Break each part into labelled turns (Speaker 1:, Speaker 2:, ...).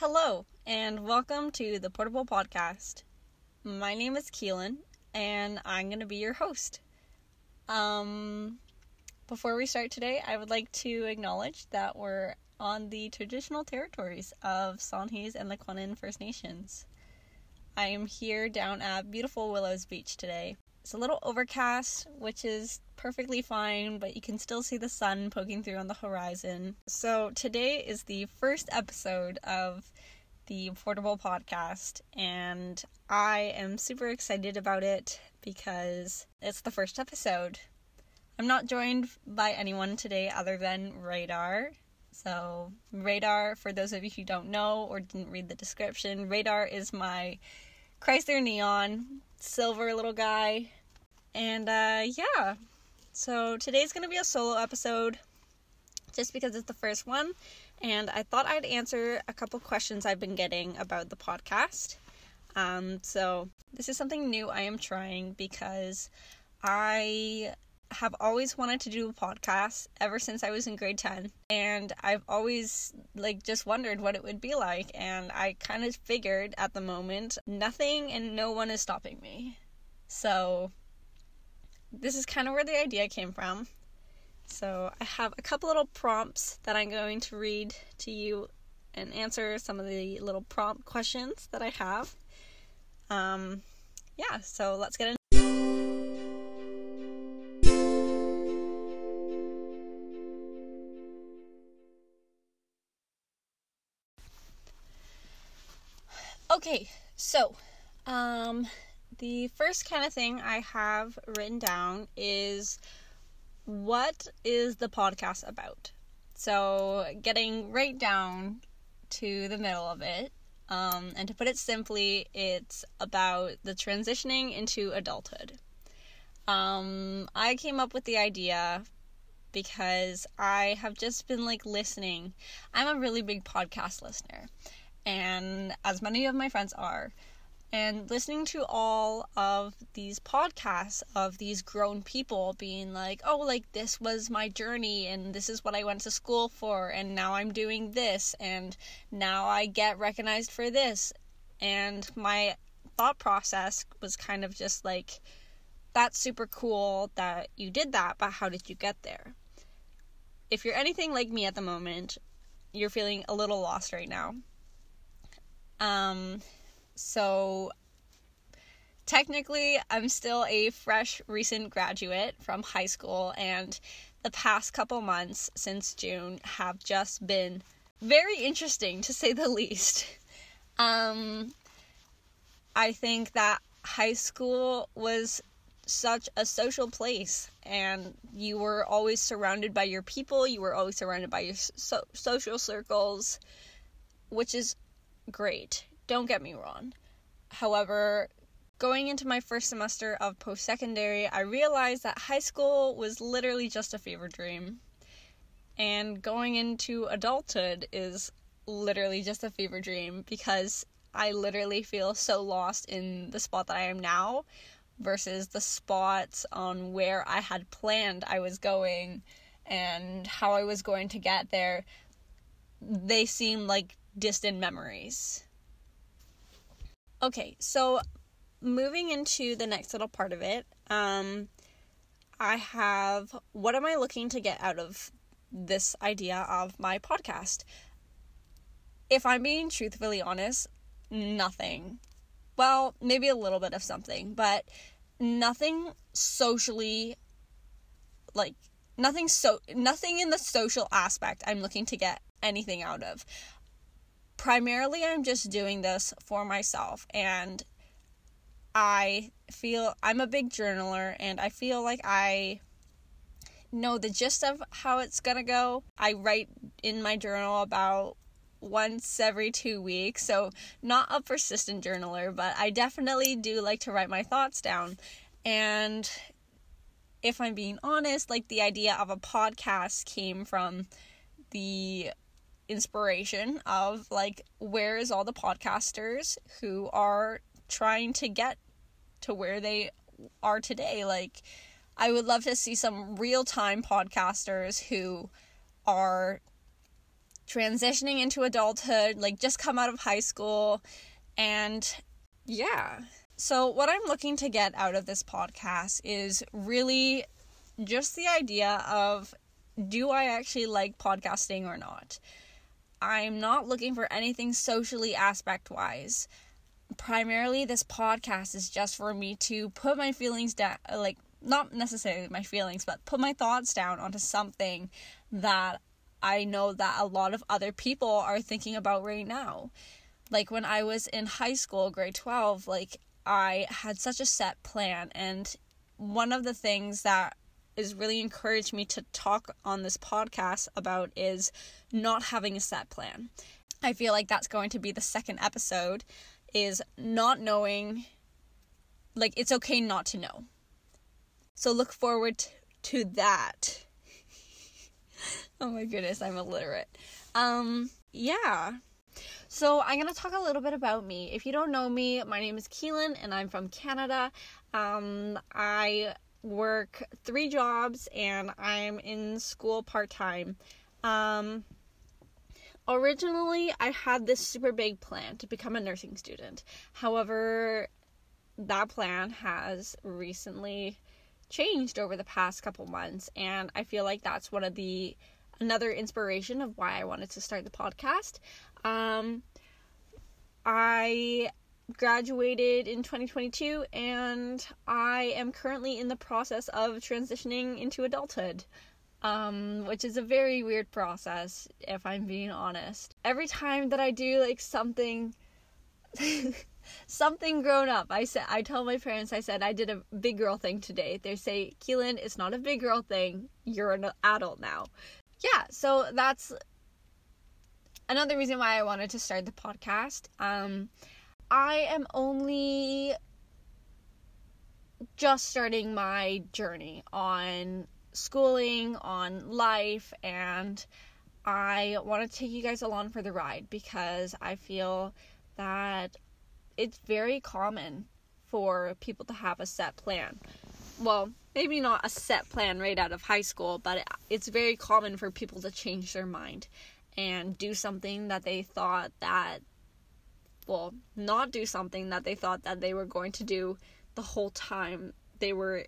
Speaker 1: Hello, and welcome to the Portable Podcast. My name is Keelin, and I'm going to be your host. Um, before we start today, I would like to acknowledge that we're on the traditional territories of Songhees and the Lekwungen First Nations. I am here down at beautiful Willows Beach today. It's a little overcast, which is perfectly fine, but you can still see the sun poking through on the horizon. So, today is the first episode of the Portable Podcast, and I am super excited about it because it's the first episode. I'm not joined by anyone today other than Radar. So, Radar, for those of you who don't know or didn't read the description, Radar is my Chrysler Neon silver little guy. And uh, yeah, so today's to be a solo episode just because it's the first one. And I thought I'd answer a couple questions I've been getting about the podcast. Um, so this is something new I am trying because I have always wanted to do a podcast ever since I was in grade 10 and I've always like just wondered what it would be like and I kind of figured at the moment nothing and no one is stopping me. So this is kind of where the idea came from. So I have a couple little prompts that I'm going to read to you and answer some of the little prompt questions that I have. Um yeah, so let's get into Okay, so um, the first kind of thing I have written down is what is the podcast about? So, getting right down to the middle of it, um, and to put it simply, it's about the transitioning into adulthood. Um, I came up with the idea because I have just been like listening. I'm a really big podcast listener and as many of my friends are. And listening to all of these podcasts of these grown people being like, oh, like this was my journey, and this is what I went to school for, and now I'm doing this, and now I get recognized for this. And my thought process was kind of just like, that's super cool that you did that, but how did you get there? If you're anything like me at the moment, you're feeling a little lost right now um, so technically, I'm still a fresh, recent graduate from high school, and the past couple months since June have just been very interesting to say the least. Um, I think that high school was such a social place and you were always surrounded by your people you were always surrounded by your so- social circles which is great. Don't get me wrong. However, going into my first semester of post secondary, I realized that high school was literally just a fever dream. And going into adulthood is literally just a fever dream because I literally feel so lost in the spot that I am now versus the spots on where I had planned I was going and how I was going to get there. They seem like distant memories. Okay, so moving into the next little part of it, um, I have what am I looking to get out of this idea of my podcast? If I'm being truthfully honest, nothing. Well, maybe a little bit of something, but nothing socially like nothing so nothing in the social aspect I'm looking to get anything out of primarily I'm just doing this for myself and I feel I'm a big journaler and I feel like I know the gist of how it's going to go. I write in my journal about once every 2 weeks. So not a persistent journaler, but I definitely do like to write my thoughts down. And if I'm being honest, like the idea of a podcast came from the inspiration of like where is all the podcasters who are trying to get to where they are today like i would love to see some real-time podcasters who are transitioning into adulthood, like just come out of high school. And yeah. So, what I'm looking to get out of this podcast is really just the idea of do I actually like podcasting or not? I'm not looking for anything socially aspect wise. Primarily, this podcast is just for me to put my feelings down, like, not necessarily my feelings, but put my thoughts down onto something that I know that a lot of other people are thinking about right now. Like when I was in high school, grade 12, like I had such a set plan and one of the things that is really encouraged me to talk on this podcast about is not having a set plan. I feel like that's going to be the second episode is not knowing like it's okay not to know. So look forward to that. oh my goodness, I'm illiterate. Um yeah. So I'm gonna talk a little bit about me. If you don't know me, my name is Keelin and I'm from Canada. Um I work three jobs and I'm in school part time. Um, originally, I had this super big plan to become a nursing student. However, that plan has recently changed over the past couple months, and I feel like that's one of the another inspiration of why I wanted to start the podcast. Um, I graduated in 2022 and I am currently in the process of transitioning into adulthood. Um, which is a very weird process if I'm being honest. Every time that I do like something something grown up, I said I tell my parents I said I did a big girl thing today. They say, "Keelin, it's not a big girl thing. You're an adult now." Yeah, so that's another reason why I wanted to start the podcast. Um I am only just starting my journey on schooling, on life, and I want to take you guys along for the ride because I feel that it's very common for people to have a set plan. Well, maybe not a set plan right out of high school, but it's very common for people to change their mind and do something that they thought that well, not do something that they thought that they were going to do the whole time they were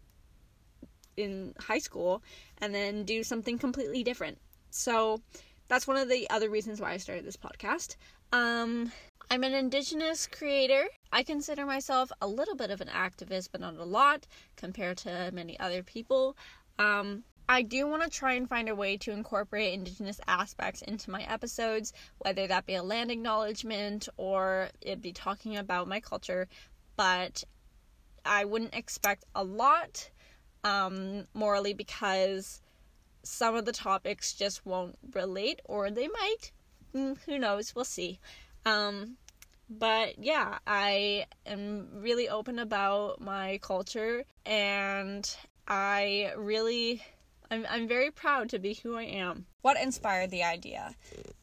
Speaker 1: in high school and then do something completely different. So that's one of the other reasons why I started this podcast. Um, I'm an indigenous creator. I consider myself a little bit of an activist, but not a lot compared to many other people. Um, I do want to try and find a way to incorporate Indigenous aspects into my episodes, whether that be a land acknowledgement or it be talking about my culture, but I wouldn't expect a lot um, morally because some of the topics just won't relate, or they might. Mm, who knows? We'll see. Um, but yeah, I am really open about my culture and I really I'm I'm very proud to be who I am. What inspired the idea?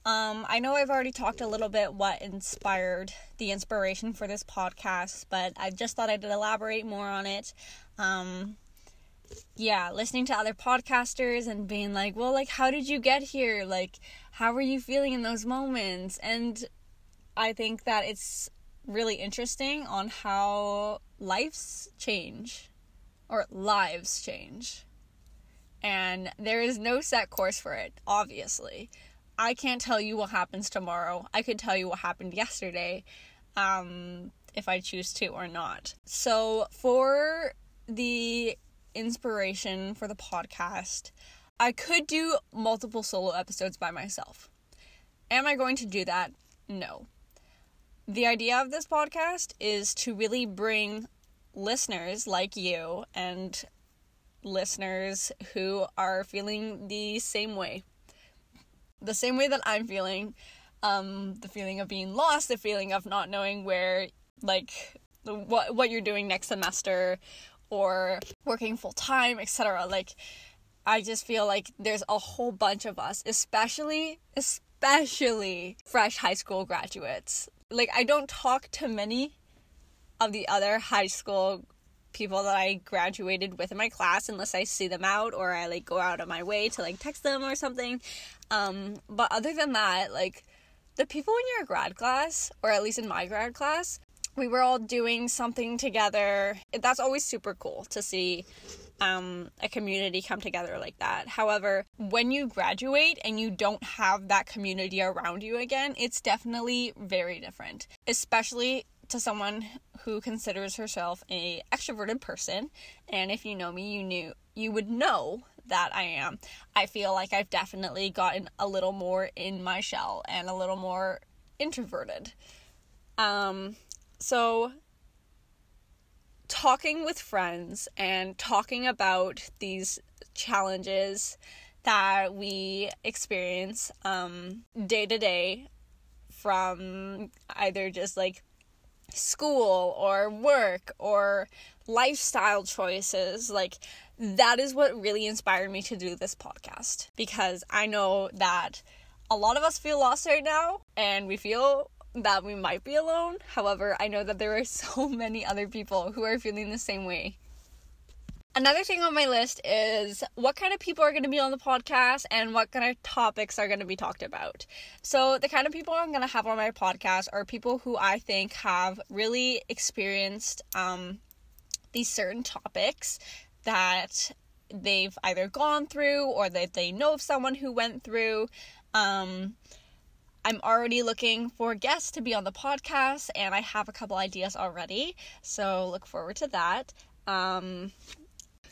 Speaker 1: Um, I know I've already talked a little bit what inspired the inspiration for this podcast, but I just thought I'd elaborate more on it. Um, yeah, listening to other podcasters and being like, well, like, how did you get here? Like, how were you feeling in those moments? And I think that it's really interesting on how lives change or lives change and there is no set course for it, obviously. I can't tell you what happens tomorrow. I could tell you what happened yesterday um, if I choose to or not. So, for the inspiration for the podcast, I could do multiple solo episodes by myself. Am I going to do that? No. The idea of this podcast is to really bring listeners like you and listeners who are feeling the same way. The same way that I'm feeling. Um, the feeling of being lost, the feeling of not knowing where, like, what what you're doing next semester, or working full time, etc. Like, I just feel like there's a whole bunch of us, especially especially fresh high school graduates. Like, I don't talk to many of the other high school people that I graduated with in my class unless I see them out or I like go out of my way to like text them or something. Um, but other than that, like the people in your grad class, or at least in my grad class, we were all doing something together. That's always super cool to see um, a community come together like that. However, when you graduate and you don't have that community around you again, it's definitely very different, especially to someone who considers herself a extroverted person and if you know me you knew you would know that I am. I feel like I've definitely gotten a little more in my shell and a little more introverted. Um so talking with friends and talking about these challenges that we experience um day to day from either just like school or work or lifestyle choices. Like, that is what really inspired me to do this podcast because I know that a lot of us feel lost right now and we feel that we might be alone. However, I know that there are so many other people who are feeling the same way. Another thing on my list is what kind of people are going to be on the podcast and what kind of topics are going to be talked about. So, the kind of people I'm going to have on my podcast are people who I think have really experienced um, these certain topics that they've either gone through or that they know of someone who went through. Um, I'm already looking for guests to be on the podcast, and I have a couple ideas already. So, look forward to that. Um,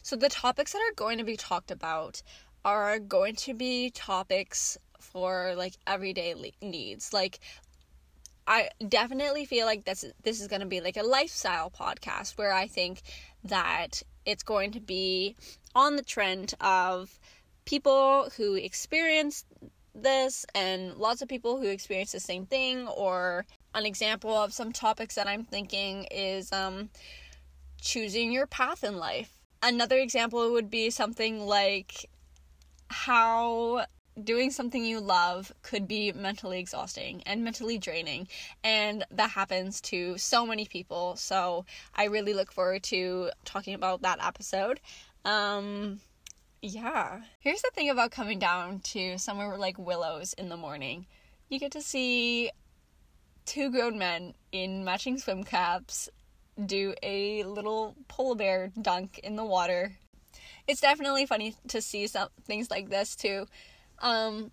Speaker 1: so, the topics that are going to be talked about are going to be topics for like everyday le- needs. Like, I definitely feel like this this is going to be like a lifestyle podcast where I think that it's going to be on the trend of people who experience this and lots of people who experience the same thing or an example of some topics that I'm thinking is um choosing your path in life Another example would be something like how doing something you love could be mentally exhausting and mentally draining and that happens to so many people. So i really look forward to talking about that episode. Um yeah. Here's the thing about coming down to somewhere like willows in the morning. You get to see two grown men in matching swim caps do a little polar bear dunk in the water. It's definitely funny to see some things like this too. Um,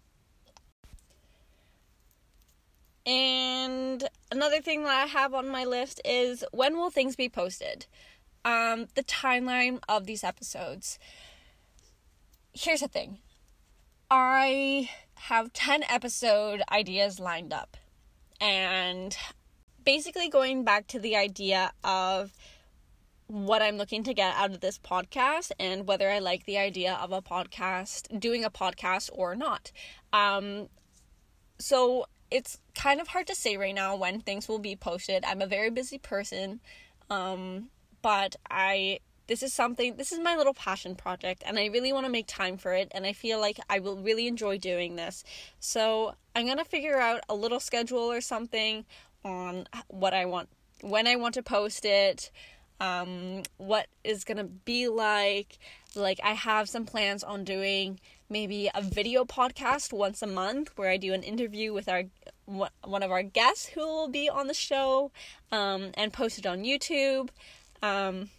Speaker 1: and another thing that I have on my list is when will things be posted? Um, the timeline of these episodes. Here's the thing I have 10 episode ideas lined up, and basically going back to the idea of what I'm looking to get out of this podcast and whether I like the idea of a podcast, doing a podcast or not. Um, so it's kind of hard to say right now when things will be posted. I'm a very busy person, um, but I this is something this is my little passion project and I really want to make time for it and I feel like I will really enjoy doing this. So I'm gonna figure out a little schedule or something on what I want, when I want to post it, um, what is gonna be like. Like, I have some plans on doing maybe a video podcast once a month where I do an interview with our one of our guests who will be on the show um, and post it on YouTube. Um,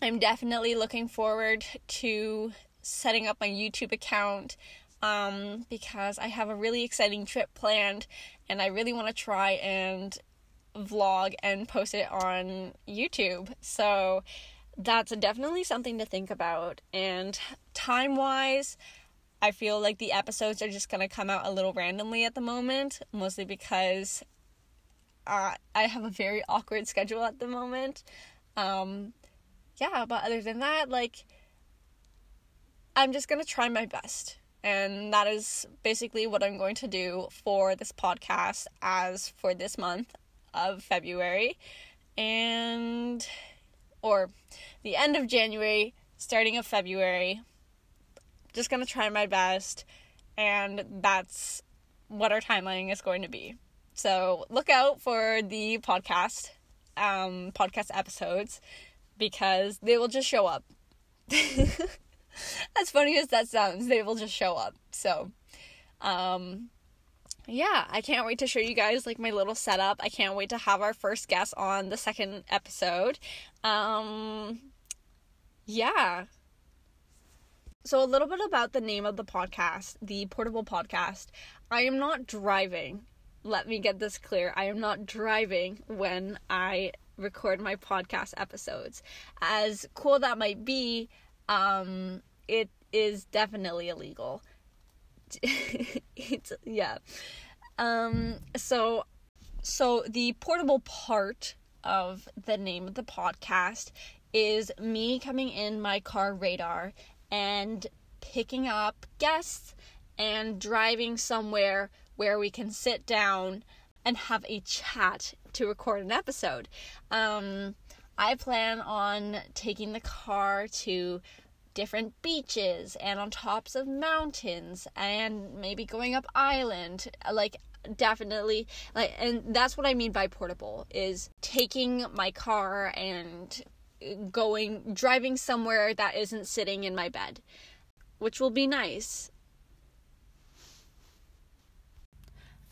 Speaker 1: I'm definitely looking forward to setting up my YouTube account um, because I have a really exciting trip planned and I really want to try and vlog and post it on YouTube. So that's definitely something to think about. And time wise, I feel like the episodes are just going to come out a little randomly at the moment, mostly because uh, I have a very awkward schedule at the moment. Um, yeah, but other than that, like, I'm just going to try my best. And that is basically what I'm going to do for this podcast as for this month of February and or the end of January, starting of February. Just going to try my best and that's what our timeline is going to be. So, look out for the podcast um podcast episodes because they will just show up. as funny as that sounds, they will just show up. So, um, yeah, I can't wait to show you guys like my little setup. I can't wait to have our first guest on the second episode. Um, yeah. So, a little bit about the name of the podcast, the Portable Podcast. I am not driving. Let me get this clear. I am not driving when I record my podcast episodes. As cool that might be, um, it is definitely illegal. it's yeah. Um so so the portable part of the name of the podcast is me coming in my car radar and picking up guests and driving somewhere where we can sit down and have a chat to record an episode. Um, I plan on taking the car to different beaches and on tops of mountains and maybe going up island like definitely like and that's what i mean by portable is taking my car and going driving somewhere that isn't sitting in my bed which will be nice.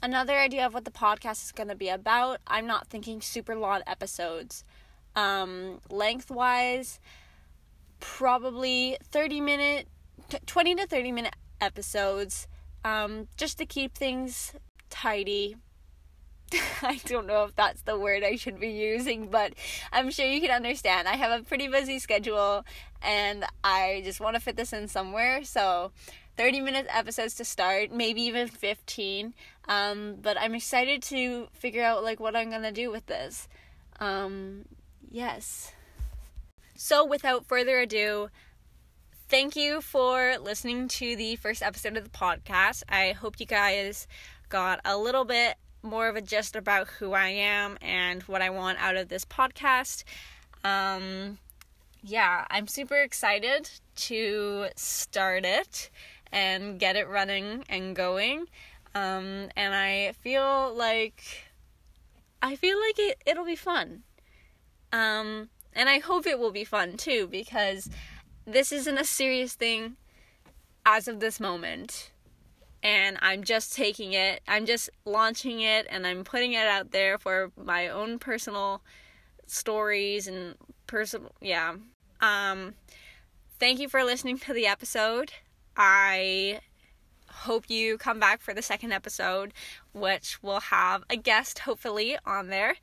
Speaker 1: Another idea of what the podcast is going to be about i'm not thinking super long episodes um lengthwise probably 30 minute 20 to 30 minute episodes um just to keep things tidy I don't know if that's the word I should be using, but I'm sure you can understand. I have a pretty busy schedule and I just want to fit this in somewhere. So, 30 minute episodes to start, maybe even 15. Um, but I'm excited to figure out like what I'm going to do with this. Um, yes. So, without further ado, thank you for listening to the first episode of the podcast. I hope you guys got a little bit more of a gist about who I am and what I want out of this podcast. Um, yeah, I'm super excited to start it and get it running and going. Um, and I feel like I feel like it, it'll be fun. Um, and I hope it will be fun too because this isn't a serious thing as of this moment. And I'm just taking it, I'm just launching it, and I'm putting it out there for my own personal stories and personal, yeah. Um, thank you for listening to the episode. I hope you come back for the second episode, which will have a guest hopefully on there.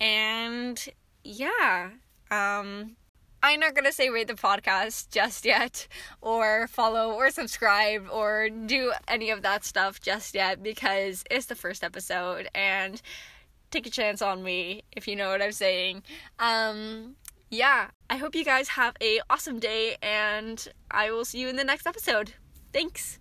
Speaker 1: And yeah, um, I'm not gonna say rate the podcast just yet, or follow, or subscribe, or do any of that stuff just yet because it's the first episode and take a chance on me if you know what I'm saying. Um, yeah, I hope you guys have a awesome day and I will see you in the next episode. Thanks.